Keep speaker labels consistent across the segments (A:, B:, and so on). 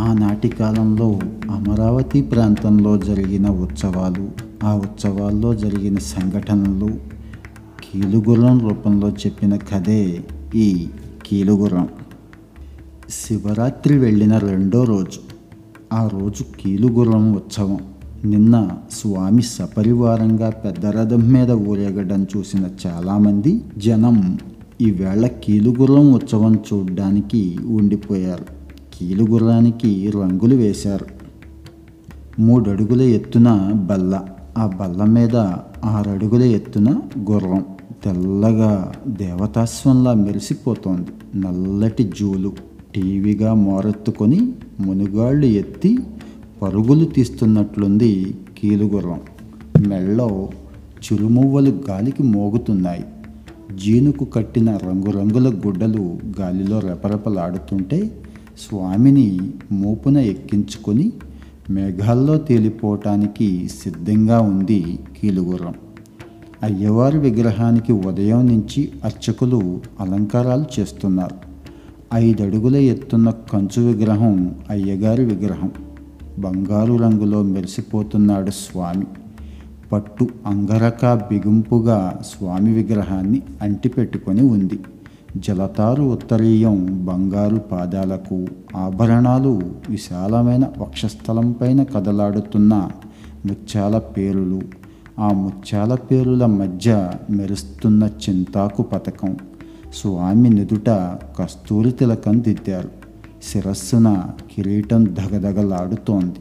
A: ఆనాటి కాలంలో అమరావతి ప్రాంతంలో జరిగిన ఉత్సవాలు ఆ ఉత్సవాల్లో జరిగిన సంఘటనలు కీలుగుర్రం రూపంలో చెప్పిన కథే ఈ కీలుగుర్రం. శివరాత్రి వెళ్ళిన రెండో రోజు ఆ రోజు కీలుగుర్రం ఉత్సవం. నిన్న స్వామి సపరివారంగా పెద్ద రథం మీద ఊరేగడం చూసిన చాలామంది జనం ఈవేళ కీలుగుర్రం ఉత్సవం చూడ్డానికి ఉండిపోయారు. కీలుగుర్రానికి రంగులు వేశారు. మూడడుగుల ఎత్తున బల్ల. ఆ బల్ల మీద ఆరడుగుల ఎత్తున గుర్రం. తెల్లగా దేవతాస్వంలా మెరిసిపోతోంది. నల్లటి జూలు. టీవీగా మోరెత్తుకొని మునుగాళ్ళు ఎత్తి పరుగులు తీస్తున్నట్లుంది కీలుగుర్రం. మెళ్ళో చిరుమువ్వలు గాలికి మోగుతున్నాయి. జీనుకు కట్టిన రంగురంగుల గుడ్డలు గాలిలో రెపరెపలాడుతుంటే స్వామిని మూపున ఎక్కించుకొని మేఘాల్లో తేలిపోవటానికి సిద్ధంగా ఉంది కీలుగుర్రం. అయ్యవారి విగ్రహానికి ఉదయం నుంచి అర్చకులు అలంకారాలు చేస్తున్నారు. ఐదడుగుల ఎత్తున్న కంచు విగ్రహం అయ్యగారి విగ్రహం. బంగారు రంగులో మెరిసిపోతున్నాడు స్వామి. పట్టు అంగరక బిగుంపుగా స్వామి విగ్రహాన్ని అంటిపెట్టుకొని ఉంది. జలతారు ఉత్తరీయం బంగారు పాదాలకు ఆభరణాలు విశాలమైన వక్షస్థలంపైన కదలాడుతున్న ముత్యాల పేరులు. ఆ ముత్యాల పేరుల మధ్య మెరుస్తున్న చింతాకు పథకం స్వామి నుదుట కస్తూరి తిలకం దిద్దారు. శిరస్సున కిరీటం దగదగలాడుతోంది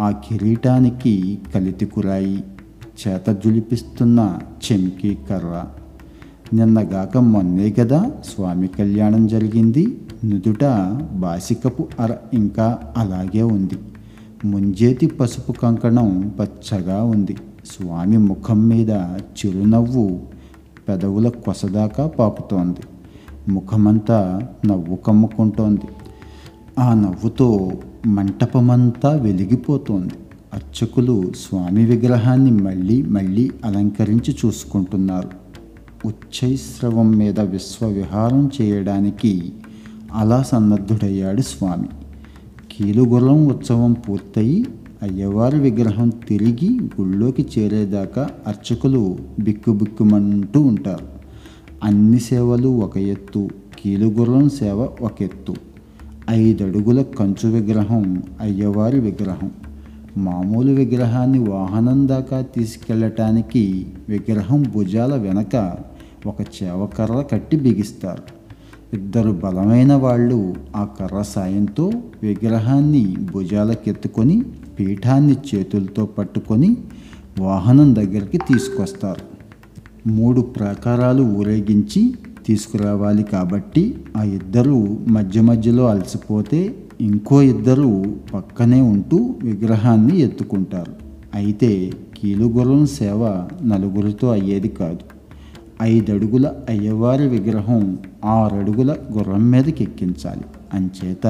A: ఆ కిరీటానికి కలితికురాయి. చేత జులిపిస్తున్న చెంకీ కర్ర. నిన్నగాక మొన్నే కదా స్వామి కళ్యాణం జరిగింది. నుదుట బాసికపు అర ఇంకా అలాగే ఉంది. ముంజేతి పసుపు కంకణం పచ్చగా ఉంది. స్వామి ముఖం మీద చిరునవ్వు పెదవుల కొసదాకా పాపుతోంది. ముఖమంతా నవ్వు కమ్ముకుంటోంది. ఆ నవ్వుతో మంటపమంతా వెలిగిపోతోంది. అర్చకులు స్వామి విగ్రహాన్ని మళ్ళీ మళ్ళీ అలంకరించి చూసుకుంటున్నారు. ఉచ్చైశ్రవం మీద విశ్వవిహారం చేయడానికి అలా సన్నద్ధుడయ్యాడు స్వామి. కీలుగుర్రం ఉత్సవం పూర్తయి అయ్యవారి విగ్రహం తిరిగి గుళ్ళోకి చేరేదాకా అర్చకులు బిక్కుబిక్కుమంటూ ఉంటారు. అన్ని సేవలు ఒక ఎత్తు కీలుగుర్రం సేవ ఒక ఎత్తు. ఐదడుగుల కంచు విగ్రహం అయ్యవారి విగ్రహం. మామూలు విగ్రహాన్ని వాహనం దాకా తీసుకెళ్ళటానికి విగ్రహం భుజాల వెనక ఒక చేవకర్ర కట్టి బిగిస్తారు. ఇద్దరు బలమైన వాళ్ళు ఆ కర్ర సాయంతో విగ్రహాన్ని భుజాలకెత్తుకొని పీఠాన్ని చేతులతో పట్టుకొని వాహనం దగ్గరికి తీసుకొస్తారు. మూడు ప్రాకారాలు ఊరేగించి తీసుకురావాలి కాబట్టి ఆ ఇద్దరు మధ్య మధ్యలో అలసిపోతే ఇంకో ఇద్దరు పక్కనే ఉంటూ విగ్రహాన్ని ఎత్తుకుంటారు. అయితే కీలుగురం సేవ నలుగురితో అయ్యేది కాదు. ఐదడుగుల అయ్యవారి విగ్రహం ఆరడుగుల గుర్రం మీదకి ఎక్కించాలి. అంచేత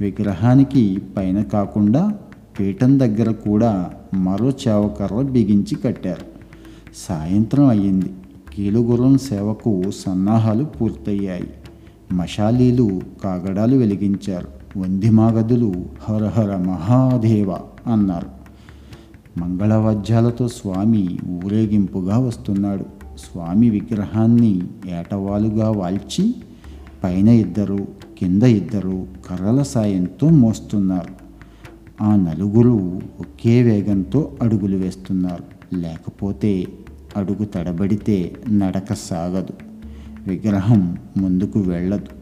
A: విగ్రహానికి పైన కాకుండా పీఠం దగ్గర కూడా మరో చేవకర్ర బిగించి కట్టారు. సాయంత్రం అయ్యింది. కీలుగుర్రం సేవకు సన్నాహాలు పూర్తయ్యాయి. మషాలీలు కాగడాలు వెలిగించారు. వందిమాగదులు హరహర మహాదేవ అన్నారు. మంగళవాద్యాలతో స్వామి ఊరేగింపుగా వస్తున్నాడు. స్వామి విగ్రహాన్ని ఏటవాలుగా వాల్చి పైన ఇద్దరు కింద ఇద్దరు కర్రల సాయంతో మోస్తున్నారు. ఆ నలుగురు ఒకే వేగంతో అడుగులు వేస్తున్నారు. లేకపోతే అడుగు తడబడితే నడక సాగదు. విగ్రహం ముందుకు వెళ్ళదు.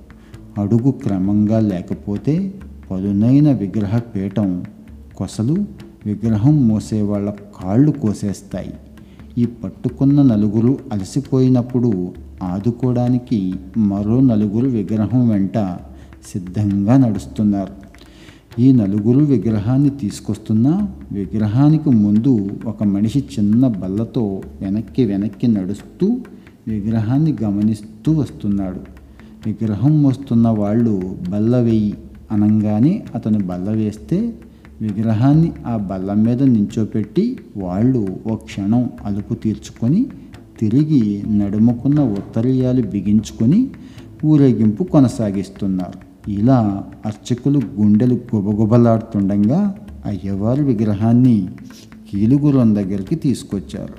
A: అడుగు క్రమంగా లేకపోతే పదునైన విగ్రహ పీఠం కొసలు విగ్రహం మోసేవాళ్ళ కాళ్ళు కోసేస్తాయి. ఈ పట్టుకున్న నలుగురు అలసిపోయినప్పుడు ఆదుకోవడానికి మరో నలుగురు విగ్రహం వెంట సిద్ధంగా నడుస్తున్నారు. ఈ నలుగురు విగ్రహాన్ని తీసుకొస్తున్నా విగ్రహానికి ముందు ఒక మనిషి చిన్న బల్లతో వెనక్కి వెనక్కి నడుస్తూ విగ్రహాన్ని గమనిస్తూ వస్తున్నాడు. విగ్రహం వస్తున్న వాళ్ళు బల్ల వేయి అనగానే అతను బల్ల వేస్తే విగ్రహాన్ని ఆ బల్ల మీద నించోపెట్టి వాళ్ళు ఓ క్షణం అలుపు తీర్చుకొని తిరిగి నడుముకున్న ఉత్తరీయాలు బిగించుకొని ఊరేగింపు కొనసాగిస్తున్నారు. ఇలా అర్చకులు గుండెలు గుబగుబలాడుతుండగా అయ్యవారి విగ్రహాన్ని కీలుగురం దగ్గరికి తీసుకొచ్చారు.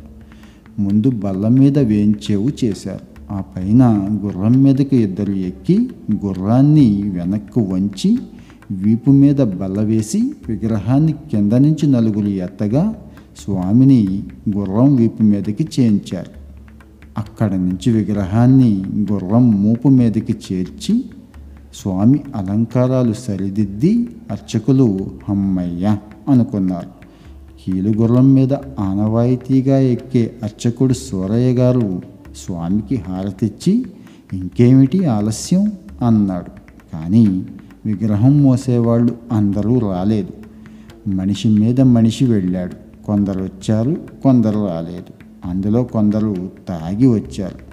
A: ముందు బల్ల మీద వేంచేవు చేశారు. ఆ పైన గుర్రం మీదకి ఇద్దరు ఎక్కి గుర్రాన్ని వెనక్కు వంచి వీపు మీద బల్ల వేసి విగ్రహాన్ని కింద నుంచి నలుగురు ఎత్తగా స్వామిని గుర్రం వీపు మీదకి చేయించారు అక్కడ నుంచి విగ్రహాన్ని గుర్రం మూపు మీదకి చేర్చి స్వామి అలంకారాలు సరిదిద్ది అర్చకులు హమ్మయ్య అనుకున్నారు. కీలుగుర్రం మీద ఆనవాయితీగా ఎక్కే అర్చకుడు సూరయ్య గారు స్వామికి హారతిచ్చి ఇంకేమిటి ఆలస్యం? అన్నాడు. కానీ విగ్రహం మోసేవాళ్ళు అందరూ రాలేదు. మనిషి మీద మనిషి వెళ్ళాడు. కొందరు వచ్చారు కొందరు రాలేదు. అందులో కొందరు తాగి వచ్చారు.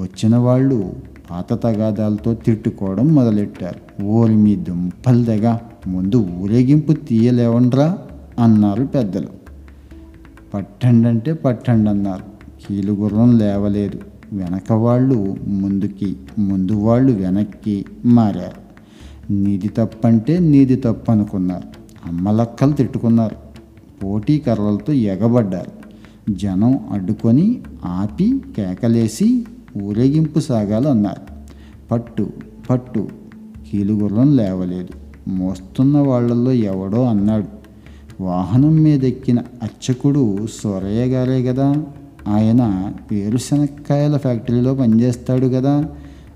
A: వచ్చిన వాళ్ళు పాత తగాదాలతో తిట్టుకోవడం మొదలెట్టారు. ఓరి మీ దుంపల్దగా ముందు ఊరేగింపు తీయలేవండ్రా? అన్నారు పెద్దలు. పట్టండి అంటే పట్టండి అన్నారు కీలుగుర్రం లేవలేదు. వెనక వాళ్ళు ముందుకి ముందు వాళ్ళు వెనక్కి మారారు. నీది తప్పంటే నీది తప్పు అనుకున్నారు. అమ్మలక్కలు తిట్టుకున్నారు. పోటీ కర్రలతో ఎగబడ్డారు. జనం అడ్డుకొని ఆపి కేకలేసి ఊరేగింపు సాగాలు అన్నారు. పట్టు పట్టు కీలుగుర్రం లేవలేదు. మోస్తున్న వాళ్ళల్లో ఎవడో అన్నాడు. వాహనం మీదెక్కిన అర్చకుడు సొరయ్య గారే కదా ఆయన పేరుశనక్కాయల ఫ్యాక్టరీలో పనిచేస్తాడు కదా.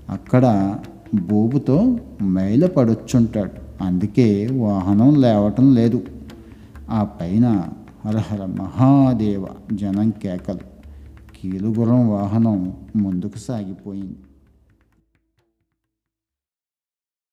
A: అక్కడ బోబుతో మైల పడొచ్చుంటాడు అందుకే వాహనం లేవటం లేదు. ఆ పైన హరహర మహాదేవ జనం కేకలు. కీలుగురం వాహనం ముందుకు సాగిపోయింది.